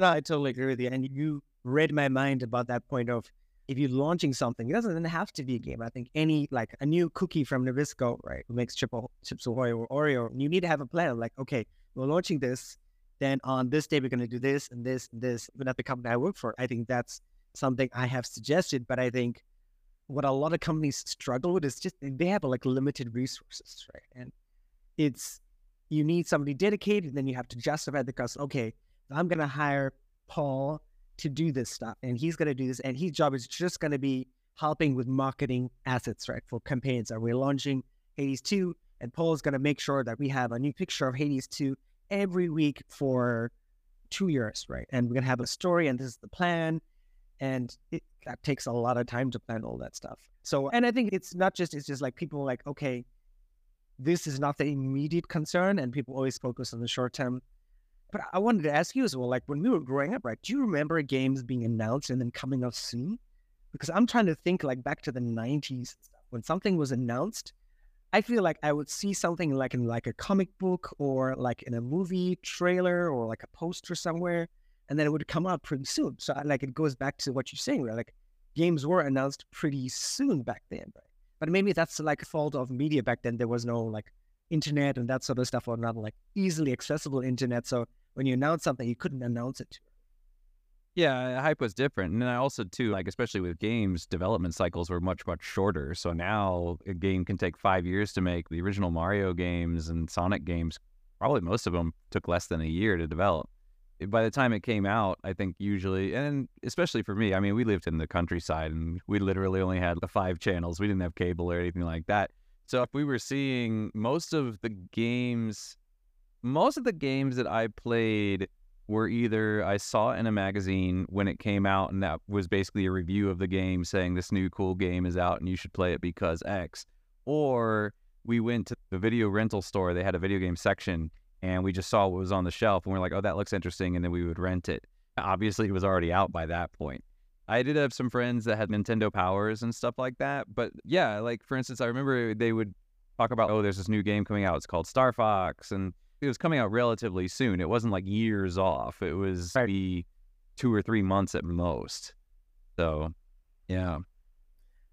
No, I totally agree with you. And you read my mind about that point of if you're launching something, it doesn't have to be a game. I think any like a new cookie from Nabisco, right, who makes Chip, Chips Ahoy or Oreo, you need to have a plan. Like, okay, we're launching this, then on this day we're going to do this and this and this. Even at the company I work for, I think that's something I have suggested. But I think what a lot of companies struggle with is just they have like limited resources, right? And it's you need somebody dedicated, and then you have to justify the cost. Okay, I'm going to hire Paul to do this stuff, and he's going to do this, and his job is just going to be helping with marketing assets, right, for campaigns. Are we launching Hades 2? And Paul is going to make sure that we have a new picture of Hades 2 every week for two years, right? And we're going to have a story, and this is the plan. And it, that takes a lot of time to plan all that stuff. So, and I think it's not just, it's just like people like, okay, this is not the immediate concern, and people always focus on the short term. But I wanted to ask you as well, like when we were growing up, right? Do you remember games being announced and then coming out soon? Because I'm trying to think like back to the 90s when something was announced. I feel like I would see something like in like a comic book or like in a movie trailer or like a poster somewhere, and then it would come out pretty soon. So like it goes back to what you're saying, right? Like games were announced pretty soon back then, right? But maybe that's like a fault of media back then. There was no like internet and that sort of stuff, or not like easily accessible internet. So when you announce something, you couldn't announce it. Yeah, hype was different, and I also too like especially with games, development cycles were much much shorter. So now a game can take five years to make. The original Mario games and Sonic games, probably most of them took less than a year to develop. Eh, by the time it came out, I think usually, and especially for me, I mean, we lived in the countryside and we literally only had the five channels. We didn't have cable or anything like that. So if we were seeing most of the games, most of the games that I played were either I saw in a magazine when it came out, and that was basically a review of the game saying this new cool game is out and you should play it because X, or we went to the video rental store. They had a video game section, and we just saw what was on the shelf, and we are like, oh, that looks interesting, and then we would rent it. Obviously, it was already out by that point. I did have some friends that had Nintendo Powers and stuff like that, but yeah, like for instance, I remember they would talk about, oh, there's this new game coming out. It's called Star Fox, and it was coming out relatively soon. It wasn't like years off. It was right. maybe two or three months at most. So, yeah.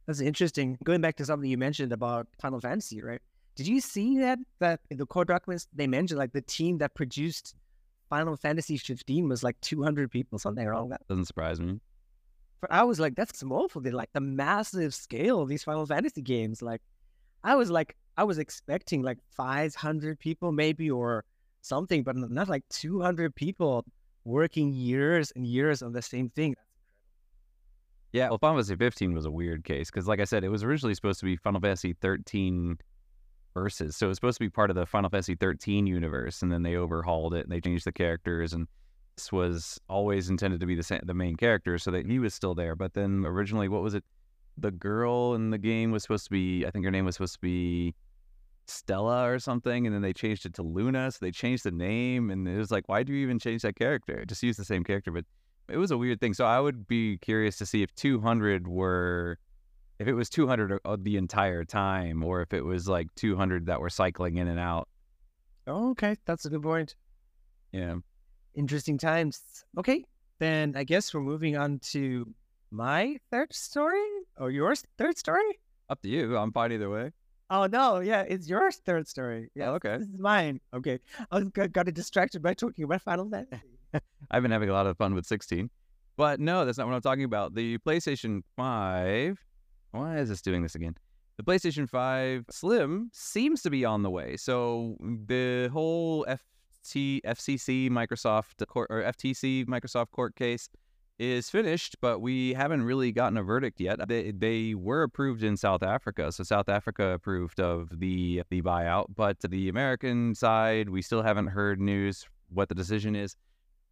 That's interesting. Going back to something you mentioned about Final Fantasy, right? Did you see that that in the core documents they mentioned like the team that produced Final Fantasy 15 was like 200 people, something around that. Doesn't surprise me. But I was like, that's small for the like the massive scale of these Final Fantasy games. Like, I was like, I was expecting like 500 people maybe or something, but not like 200 people working years and years on the same thing. Yeah, well, Final Fantasy 15 was a weird case because, like I said, it was originally supposed to be Final Fantasy 13 Versus, so it was supposed to be part of the Final Fantasy 13 universe, and then they overhauled it and they changed the characters, and this was always intended to be the the main character, so that he was still there. But then originally, what was it? The girl in the game was supposed to be, I think her name was supposed to be Stella or something, and then they changed it to Luna. So they changed the name, and it was like, why do you even change that character? Just use the same character, but it was a weird thing. So I would be curious to see if 200 were, if it was 200 uh, the entire time, or if it was like 200 that were cycling in and out. Oh, okay, that's a good point. Yeah, interesting times. Okay, then I guess we're moving on to my third story or yours third story. Up to you. I'm fine either way. Oh no, yeah, it's your third story. Yeah, oh, okay. This is mine. Okay, I was got, got distracted by talking about Final Fantasy. I've been having a lot of fun with 16, but no, that's not what I'm talking about. The PlayStation 5. Why is this doing this again? The PlayStation 5 Slim seems to be on the way. So the whole FT, FCC Microsoft court or FTC Microsoft court case is finished, but we haven't really gotten a verdict yet. They, they were approved in South Africa, so South Africa approved of the the buyout, but the American side, we still haven't heard news what the decision is.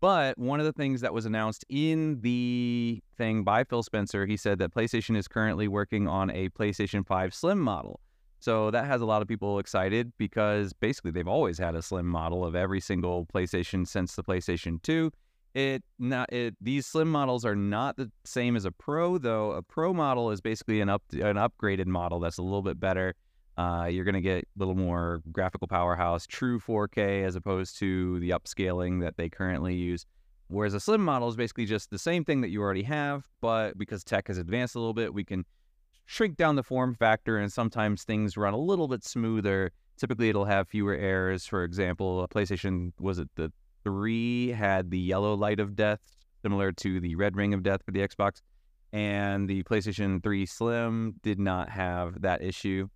But one of the things that was announced in the thing by Phil Spencer, he said that PlayStation is currently working on a PlayStation 5 Slim model. So that has a lot of people excited because basically they've always had a slim model of every single PlayStation since the PlayStation 2 it not it these slim models are not the same as a pro though. A pro model is basically an up an upgraded model that's a little bit better. Uh, you're going to get a little more graphical powerhouse, true 4K as opposed to the upscaling that they currently use. Whereas a slim model is basically just the same thing that you already have, but because tech has advanced a little bit, we can shrink down the form factor and sometimes things run a little bit smoother. Typically, it'll have fewer errors. For example, a PlayStation was it the three had the yellow light of death, similar to the red ring of death for the Xbox, and the PlayStation 3 Slim did not have that issue.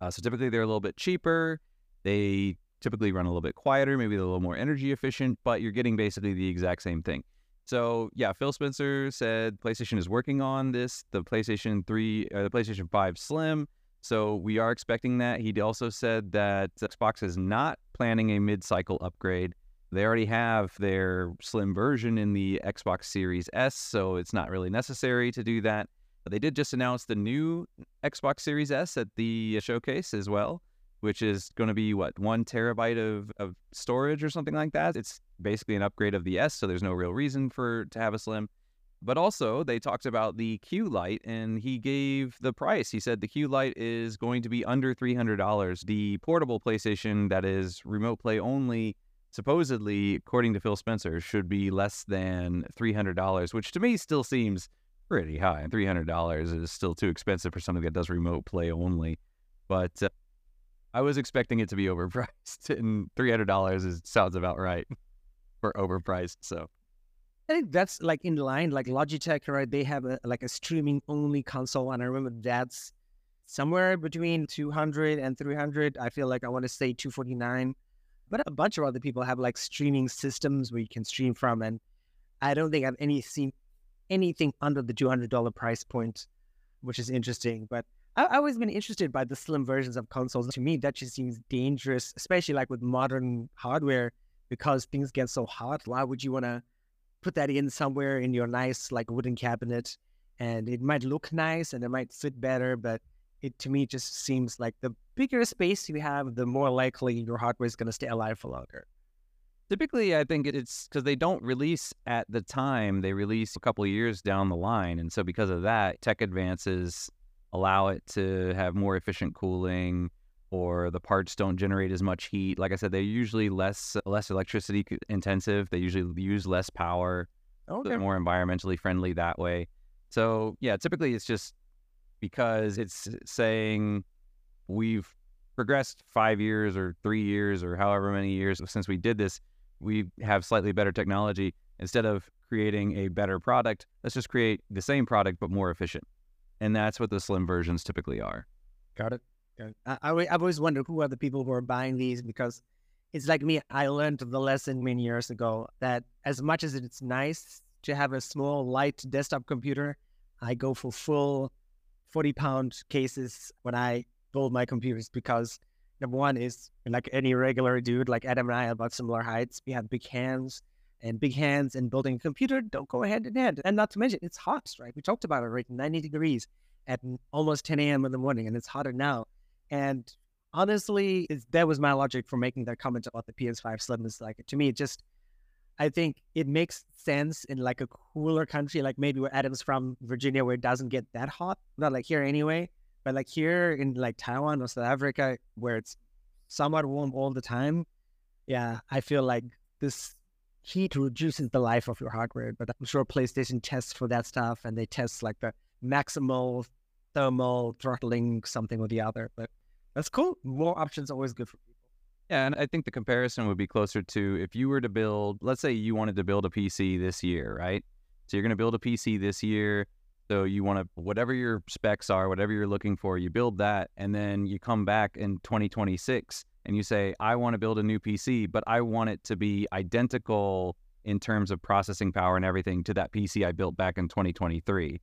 Uh, so typically, they're a little bit cheaper. They typically run a little bit quieter, maybe a little more energy efficient, but you're getting basically the exact same thing. So yeah, Phil Spencer said PlayStation is working on this, the PlayStation 3, uh, the PlayStation 5 Slim. So we are expecting that. He also said that Xbox is not planning a mid-cycle upgrade. They already have their slim version in the Xbox Series S, so it's not really necessary to do that. But they did just announce the new Xbox Series S at the showcase as well which is going to be what one terabyte of, of storage or something like that. It's basically an upgrade of the S, so there's no real reason for to have a Slim. But also, they talked about the Q Lite, and he gave the price. He said the Q Lite is going to be under three hundred dollars. The portable PlayStation that is remote play only, supposedly, according to Phil Spencer, should be less than three hundred dollars, which to me still seems pretty high. And Three hundred dollars is still too expensive for something that does remote play only. But uh, I was expecting it to be overpriced, and three hundred dollars is sounds about right for overpriced. So I think that's like in line. Like Logitech, right? They have a, like a streaming only console, and I remember that's somewhere between 200 and 300. I feel like I want to say 249, but a bunch of other people have like streaming systems where you can stream from, and I don't think I've any seen anything under the $200 price point, which is interesting. But I've always been interested by the slim versions of consoles. To me, that just seems dangerous, especially like with modern hardware, because things get so hot. Why would you want to put that in somewhere in your nice like wooden cabinet? And it might look nice and it might fit better, but it to me just seems like the bigger space you have, the more likely your hardware is going to stay alive for longer. Typically, I think it's because they don't release at the time; they release a couple years down the line, and so because of that, tech advances allow it to have more efficient cooling or the parts don't generate as much heat. Like I said, they're usually less less electricity intensive. They usually use less power. Okay. So more environmentally friendly that way. So yeah, typically it's just because it's saying we've progressed five years or three years or however many years since we did this. We have slightly better technology. Instead of creating a better product, let's just create the same product but more efficient and that's what the slim versions typically are. Got it. I, I, I've always wondered who are the people who are buying these because it's like me. I learned the lesson many years ago that as much as it's nice to have a small, light desktop computer, I go for full 40 pound cases when I build my computers because number one is like any regular dude, like Adam and I are about similar heights. We have big hands and big hands and building a computer don't go hand in hand. And not to mention, it's hot, right? We talked about it, right? 90 degrees at almost 10 a.m. in the morning, and it's hotter now. And honestly, that was my logic for making that comment about the PS5 Slim. Is like to me, it just I think it makes sense in like a cooler country, like maybe where Adam's from, Virginia, where it doesn't get that hot. Not like here anyway, but like here in like Taiwan or South Africa, where it's somewhat warm all the time. Yeah, I feel like this heat reduces the life of your hardware. But I'm sure PlayStation tests for that stuff and they test like the maximal thermal throttling something or the other. But that's cool. More options always good for people. Yeah, and I think the comparison would be closer to if you were to build, let's say you wanted to build a PC this year, right? So you're going to build a PC this year. So you want to, whatever your specs are, whatever you're looking for, you build that. And then you come back in 2026 and you say, I want to build a new PC, but I want it to be identical in terms of processing power and everything to that PC I built back in 2023.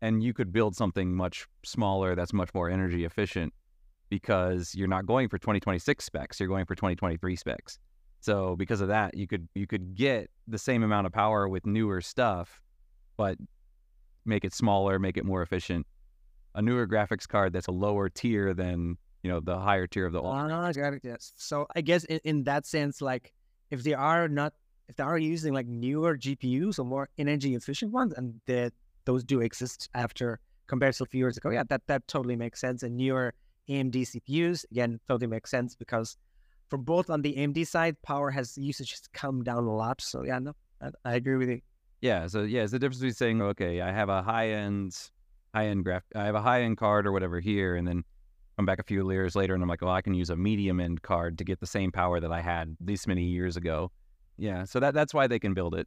And you could build something much smaller that's much more energy efficient because you're not going for 2026 specs, you're going for 2023 specs. So because of that, you could you could get the same amount of power with newer stuff, but make it smaller, make it more efficient. A newer graphics card that's a lower tier than you know the higher tier of the ah, it. Yes. So I guess in, in that sense, like if they are not if they are using like newer GPUs or more energy efficient ones, and that those do exist after compared to a few years ago, yeah, that that totally makes sense. And newer AMD CPUs again totally makes sense because for both on the AMD side, power has usage has come down a lot. So yeah, no, I, I agree with you. Yeah. So yeah, it's the difference between saying, okay, I have a high end, high end graph, I have a high end card or whatever here, and then come back a few years later, and I'm like, well, I can use a medium end card to get the same power that I had this many years ago. Yeah. So that that's why they can build it,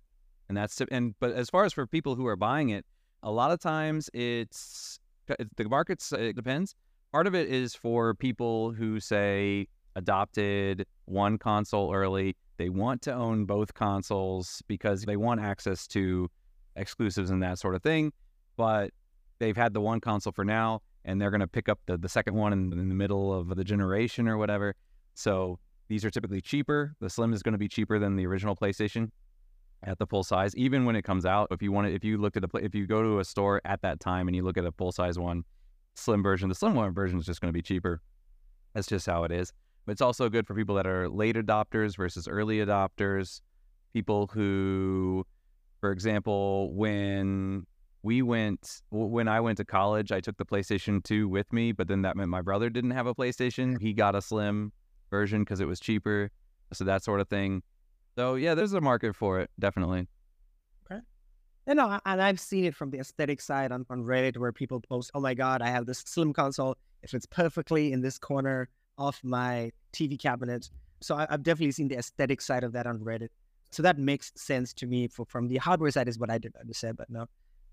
and that's and but as far as for people who are buying it, a lot of times it's the markets. It depends. Part of it is for people who say adopted one console early they want to own both consoles because they want access to exclusives and that sort of thing. But they've had the one console for now, and they're going to pick up the, the second one in, in the middle of the generation or whatever. So these are typically cheaper. The Slim is going to be cheaper than the original PlayStation at the full size, even when it comes out. If you want if you looked at a, if you go to a store at that time and you look at a full size one, Slim version, the Slim one version is just going to be cheaper. That's just how it is. But it's also good for people that are late adopters versus early adopters. People who, for example, when we went when I went to college, I took the PlayStation 2 with me, but then that meant my brother didn't have a PlayStation. He got a slim version because it was cheaper. So that sort of thing. So yeah, there's a market for it, definitely. And, no, and I've seen it from the aesthetic side on, on Reddit where people post, oh my God, I have this slim console. It fits perfectly in this corner of my TV cabinet. So I, have definitely seen the aesthetic side of that on Reddit. So that makes sense to me. For from the hardware side is what I did understand, but no,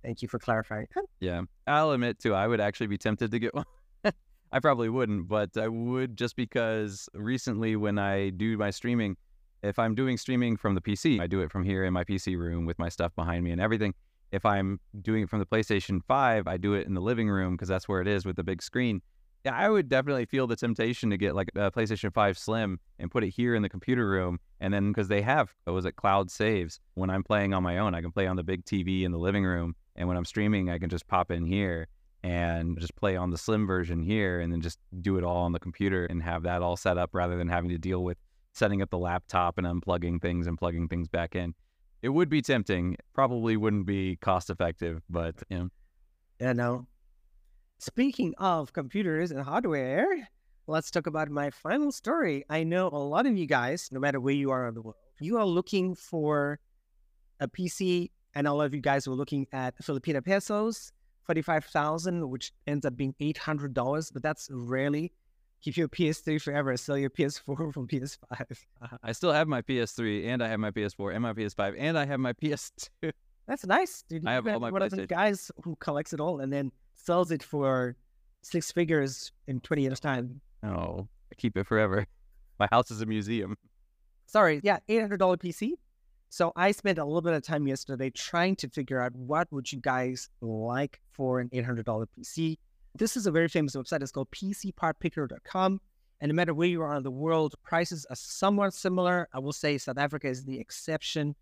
thank you for clarifying. Yeah, I'll admit too, I would actually be tempted to get one. I probably wouldn't, but I would just because recently when I do my streaming, if I'm doing streaming from the PC, I do it from here in my PC room with my stuff behind me and everything. If I'm doing it from the PlayStation 5, I do it in the living room because that's where it is with the big screen. Yeah, I would definitely feel the temptation to get like a PlayStation 5 Slim and put it here in the computer room. And then because they have, what was it, cloud saves. When I'm playing on my own, I can play on the big TV in the living room. And when I'm streaming, I can just pop in here and just play on the Slim version here and then just do it all on the computer and have that all set up rather than having to deal with setting up the laptop and unplugging things and plugging things back in. It would be tempting. Probably wouldn't be cost effective, but you know. Yeah, no, Speaking of computers and hardware, let's talk about my final story. I know a lot of you guys, no matter where you are in the world, you are looking for a PC, and a lot of you guys were looking at Filipino pesos, 45,000, which ends up being $800, but that's rarely keep your PS3 forever, sell your PS4 from PS5. Uh-huh, I still have my PS3, and I have my PS4, and my PS5, and I have my PS2. That's nice, dude. I have all my one of the guys who collects it all, and then sells it for six figures in 20 years' time. Oh, I keep it forever. My house is a museum. Sorry, yeah, $800 PC. So I spent a little bit of time yesterday trying to figure out what would you guys like for an $800 PC. This is a very famous website. It's called PCPartPicker.com. And no matter where you are in the world, prices are somewhat similar. I will say South Africa is the exception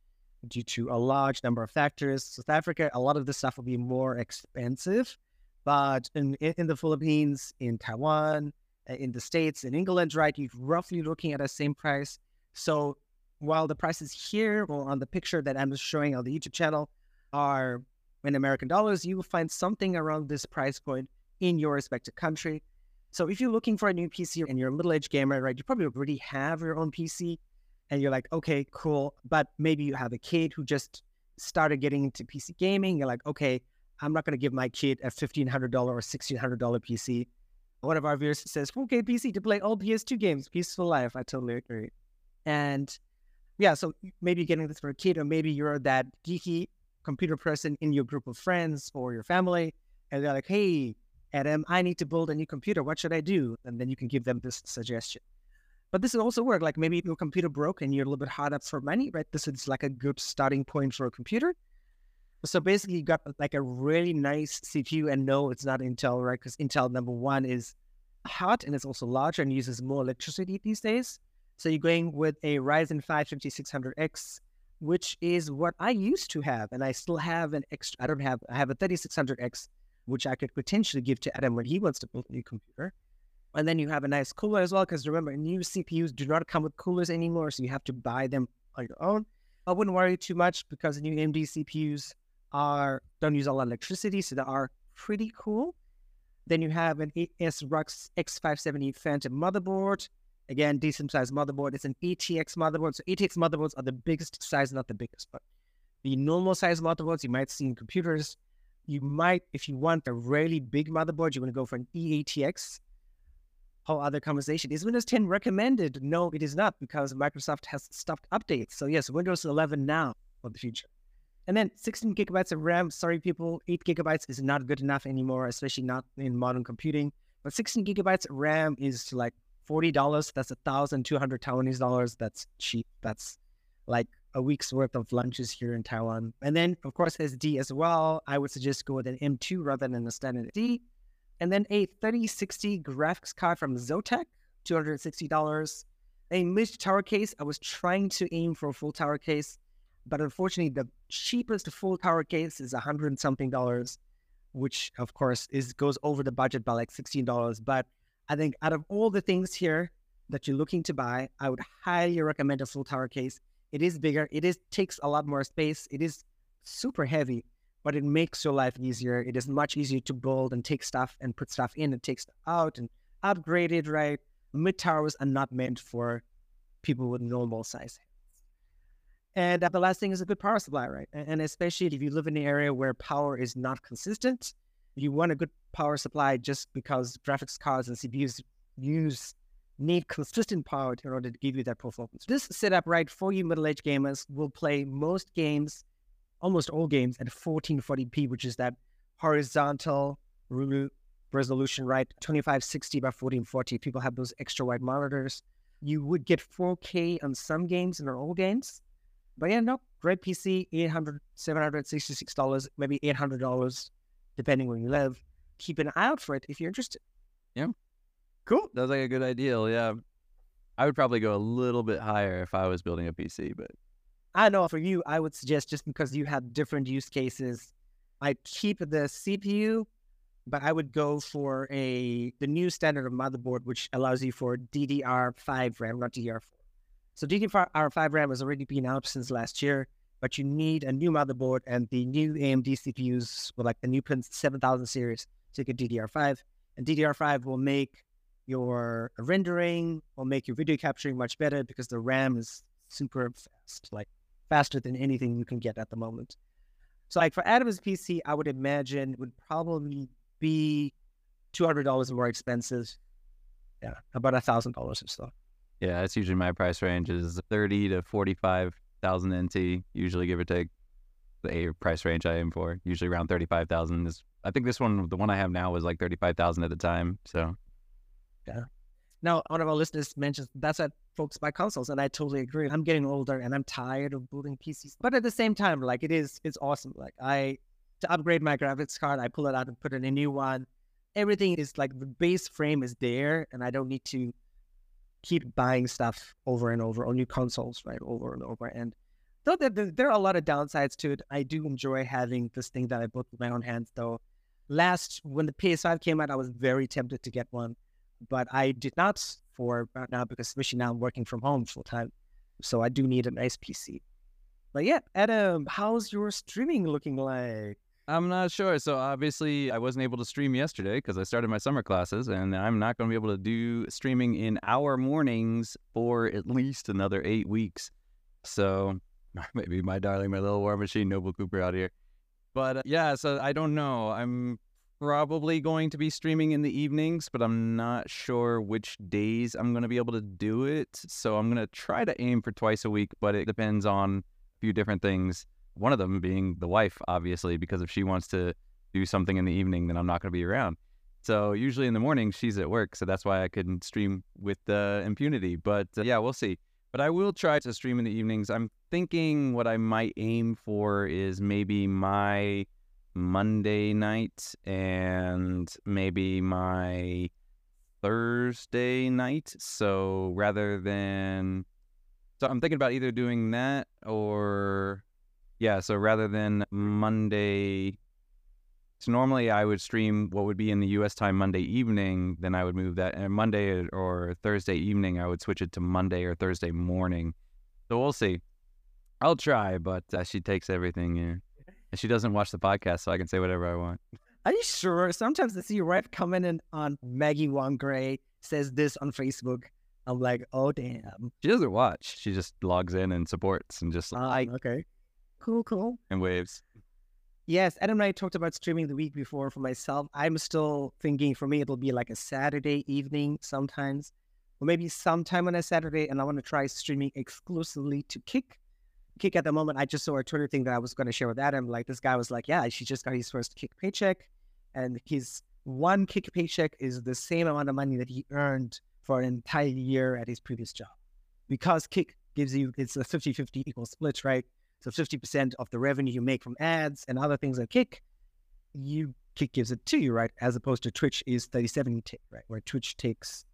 due to a large number of factors. South Africa, a lot of this stuff will be more expensive. But in, in the Philippines, in Taiwan, uh, in the States, in England, right, you're roughly looking at the same price. So while the prices here or on the picture that I'm showing on the YouTube channel are in American dollars, you will find something around this price point in your respective country. So if you're looking for a new PC and you're a middle-aged gamer, right, you probably already have your own PC and you're like, okay, cool. But maybe you have a kid who just started getting into PC gaming. You're like, okay, I'm not going to give my kid a $1,500 or $1,600 PC. One of our viewers says, 4K PC to play all PS2 games, peaceful life. I totally agree. And yeah, so maybe getting this for a kid, or maybe you're that geeky computer person in your group of friends or your family, and they're like, hey, Adam, um, I need to build a new computer. What should I do? And then you can give them this suggestion. But this will also work. Like maybe your computer broke and you're a little bit hard up for money, right? This is like a good starting point for a computer. So basically, you got like a really nice CPU, and no, it's not Intel, right? Because Intel number one is hot and it's also larger and uses more electricity these days. So you're going with a Ryzen 5 5600X, which is what I used to have, and I still have an extra. I don't have. I have a 3600X, which I could potentially give to Adam when he wants to build a new computer. And then you have a nice cooler as well, because remember, new CPUs do not come with coolers anymore, so you have to buy them on your own. I wouldn't worry too much because the new AMD CPUs are don't use a lot of electricity, so they are pretty cool. Then you have an ASRock X570 Phantom motherboard. Again, decent sized motherboard. It's an ATX motherboard. So ATX motherboards are the biggest size, not the biggest, but the normal size motherboards you might see in computers. You might, if you want a really big motherboard, you want to go for an EATX. Whole other conversation. Is Windows 10 recommended? No, it is not because Microsoft has stopped updates. So yes, Windows 11 now for the future. And then 16 gigabytes of RAM. Sorry, people, 8 gigabytes is not good enough anymore, especially not in modern computing. But 16 gigabytes of RAM is like $40. That's a thousand two hundred Taiwanese dollars. That's cheap. That's like a week's worth of lunches here in Taiwan. And then, of course, SD as well. I would suggest go with an M2 rather than a standard D. And then a 3060 graphics card from Zotac, $260. A mid tower case. I was trying to aim for a full tower case, but unfortunately, the cheapest full tower case is a hundred something dollars, which of course is goes over the budget by like sixteen dollars. But I think out of all the things here that you're looking to buy, I would highly recommend a full tower case. It is bigger. It is takes a lot more space. It is super heavy, but it makes your life easier. It is much easier to build and take stuff and put stuff in and take stuff out and upgrade it. Right, mid towers are not meant for people with normal size. And uh, the last thing is a good power supply, right? And especially if you live in an area where power is not consistent, you want a good power supply just because graphics cards and CPUs use need consistent power in order to give you that performance. This setup, right, for you middle-aged gamers will play most games, almost all games at 1440p, which is that horizontal resolution, right? 2560 by 1440. People have those extra wide monitors. You would get 4K on some games and our all games. But yeah, no, great PC, 800 $766, maybe $800 depending where you live. Keep an eye out for it if you're interested. Yeah. Cool. That was like a good ideal. Yeah. I would probably go a little bit higher if I was building a PC, but I know for you, I would suggest just because you have different use cases, I keep the CPU, but I would go for a the new standard of motherboard, which allows you for DDR5 RAM, not DDR4. So DDR5 RAM has already been out since last year but you need a new motherboard and the new AMD CPUs with like the new Ryzen 7000 series to get DDR5. And DDR5 will make your rendering, will make your video capturing much better because the RAM is super fast, like faster than anything you can get at the moment. So like for Adam's PC, I would imagine would probably be $200 more expensive. Yeah, about a thousand dollars or so. Yeah, that's usually my price range is 30 to 45 thousand NT, usually give or take the price range I aim for. Usually around thirty five thousand is. I think this one, the one I have now, was like thirty five thousand at the time. So, yeah. Now, one of our listeners mentions that's what folks buy consoles, and I totally agree. I'm getting older, and I'm tired of building PCs. But at the same time, like it is, it's awesome. Like I to upgrade my graphics card, I pull it out and put in a new one. Everything is like the base frame is there, and I don't need to keep buying stuff over and over, or new consoles, right, over and over. And though there, there are a lot of downsides to it, I do enjoy having this thing that I built with my own hands. Though last when the PS5 came out, I was very tempted to get one, but I did not for right now because especially now I'm working from home full time, so I do need a nice PC. But yeah, Adam, how's your streaming looking like? I'm not sure. So obviously, I wasn't able to stream yesterday because I started my summer classes, and I'm not going to be able to do streaming in our mornings for at least another eight weeks. So maybe my darling, my little war machine, Noble Cooper out here. But uh, yeah, so I don't know. I'm probably going to be streaming in the evenings, but I'm not sure which days I'm going to be able to do it. So I'm going to try to aim for twice a week, but it depends on a few different things. One of them being the wife, obviously, because if she wants to do something in the evening, then I'm not going to be around. So usually in the morning she's at work, so that's why I couldn't stream with uh, impunity. But uh, yeah, we'll see. But I will try to stream in the evenings. I'm thinking what I might aim for is maybe my Monday night and maybe my Thursday night. So rather than, so I'm thinking about either doing that or yeah, so rather than Monday, so normally I would stream what would be in the U.S. time Monday evening. Then I would move that, and Monday or Thursday evening I would switch it to Monday or Thursday morning. So we'll see. I'll try, but uh, she takes everything. Yeah. And she doesn't watch the podcast, so I can say whatever I want. Are you sure? Sometimes I see you right commenting on Maggie Wong Gray says this on Facebook. I'm like, oh damn. She doesn't watch. She just logs in and supports and just like, uh, okay. cool, cool. And waves. Yes, Adam and I talked about streaming the week before for myself. I'm still thinking for me it'll be like a Saturday evening sometimes, or maybe sometime on a Saturday, and I want to try streaming exclusively to Kick. Kick at the moment, I just saw a Twitter thing that I was going to share with Adam. Like this guy was like, "Yeah, she just got his first Kick paycheck, and his one Kick paycheck is the same amount of money that he earned for an entire year at his previous job, because Kick gives you it's a 50-50 equal split, right? So 50% of the revenue you make from ads and other things like Kick, you Kick gives it to you, right? As opposed to Twitch is 37 you take, right? Where Twitch takes,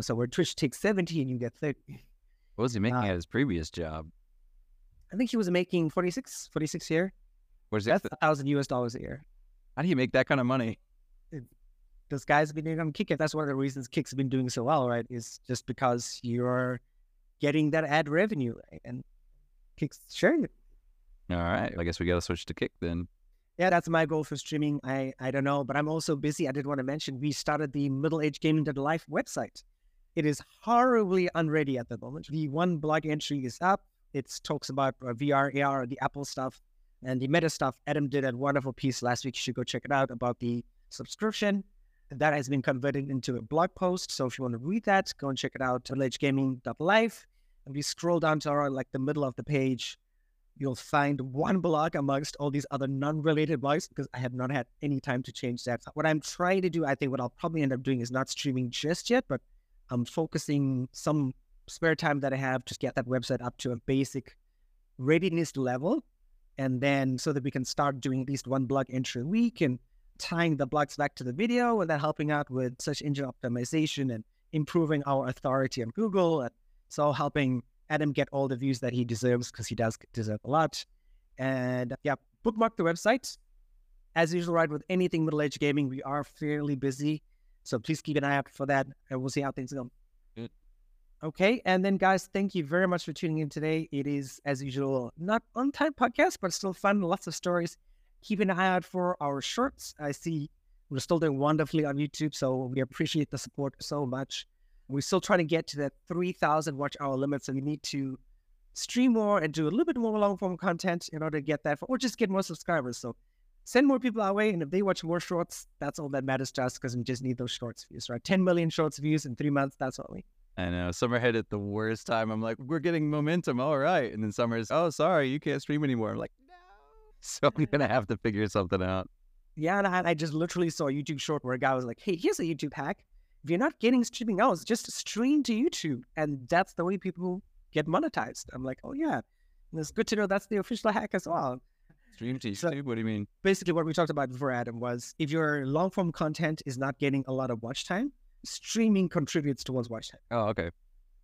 so where Twitch takes 70 and you get 30. What was he making Uh, at his previous job? I think he was making 46, 46 here. Where's it? That's a thousand US dollars a year. How do you make that kind of money? Those guys have been doing on Kick. That's one of the reasons Kick's been doing so well, right? Is just because you're getting that ad revenue, right? And Kick's sharing it. All right. I guess we got to switch to Kick then. Yeah, that's my goal for streaming. I, I don't know, but I'm also busy. I did want to mention we started the Middle Age Gaming to the Life website. It is horribly unready at the moment. The one blog entry is up. It talks about uh, VR, AR, the Apple stuff, and the meta stuff. Adam did a wonderful piece last week. You should go check it out about the subscription. That has been converted into a blog post. So if you want to read that, go and check it out. Life. And we scroll down to our, like the middle of the page you'll find one blog amongst all these other non-related blogs because I have not had any time to change that. What I'm trying to do, I think what I'll probably end up doing is not streaming just yet, but I'm focusing some spare time that I have just get that website up to a basic readiness level. And then so that we can start doing at least one blog entry a week and tying the blogs back to the video and then helping out with search engine optimization and improving our authority on Google. And so helping Adam get all the views that he deserves because he does deserve a lot. And yeah, bookmark the website. As usual, right, with anything middle age gaming, we are fairly busy. So please keep an eye out for that and we'll see how things go. Good. Okay. And then, guys, thank you very much for tuning in today. It is, as usual, not on time podcast, but still fun. Lots of stories. Keep an eye out for our shorts. I see we're still doing wonderfully on YouTube. So we appreciate the support so much. We're still trying to get to that 3,000 watch hour limit. So we need to stream more and do a little bit more long form content in order to get that, or just get more subscribers. So send more people our way. And if they watch more shorts, that's all that matters to us because we just need those shorts views, right? 10 million shorts views in three months. That's what we I know. Uh, summer hit at the worst time. I'm like, we're getting momentum. All right. And then Summer's, oh, sorry, you can't stream anymore. I'm like, no. So I'm going to have to figure something out. Yeah, and I, I just literally saw a YouTube short where a guy was like, "Hey, here's a YouTube hack. If you're not getting streaming hours, just stream to YouTube, and that's the way people get monetized." I'm like, "Oh yeah, and it's good to know that's the official hack as well." Stream to So- YouTube? What do you mean? Basically, what we talked about before, Adam, was if your long form content is not getting a lot of watch time, streaming contributes towards watch time. Oh, okay.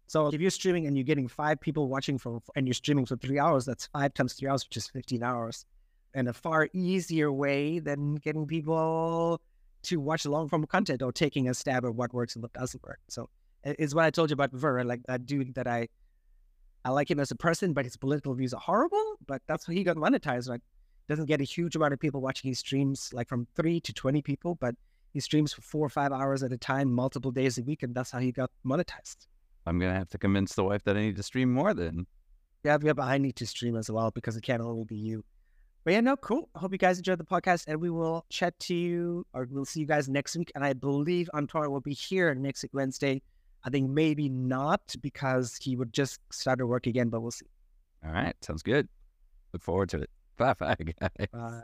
So if you're streaming and you're getting five people watching from, and you're streaming for three hours, that's five times three hours, which is 15 hours. And a far easier way than getting people to watch long form content or taking a stab at what works and what doesn't work. So it- it's what I told you about right? like that dude that I, I like him as a person, but his political views are horrible, but that's how he got monetized, Like Doesn't get a huge amount of people watching his streams, like from three to 20 people, but he streams for four or five hours at a time, multiple days a week, and that's how he got monetized. I'm going to have to convince the wife that I need to stream more then. Yeah, yeah, but I need to stream as well because it can't only be you. But yeah, no, cool. I hope you guys enjoyed the podcast and we will chat to you or we'll see you guys next week. And I believe Antoine will be here next week, Wednesday. I think maybe not because he would just start to work again, but we'll see. All right. Sounds good. Look forward to it. Bye bye, guys. Bye.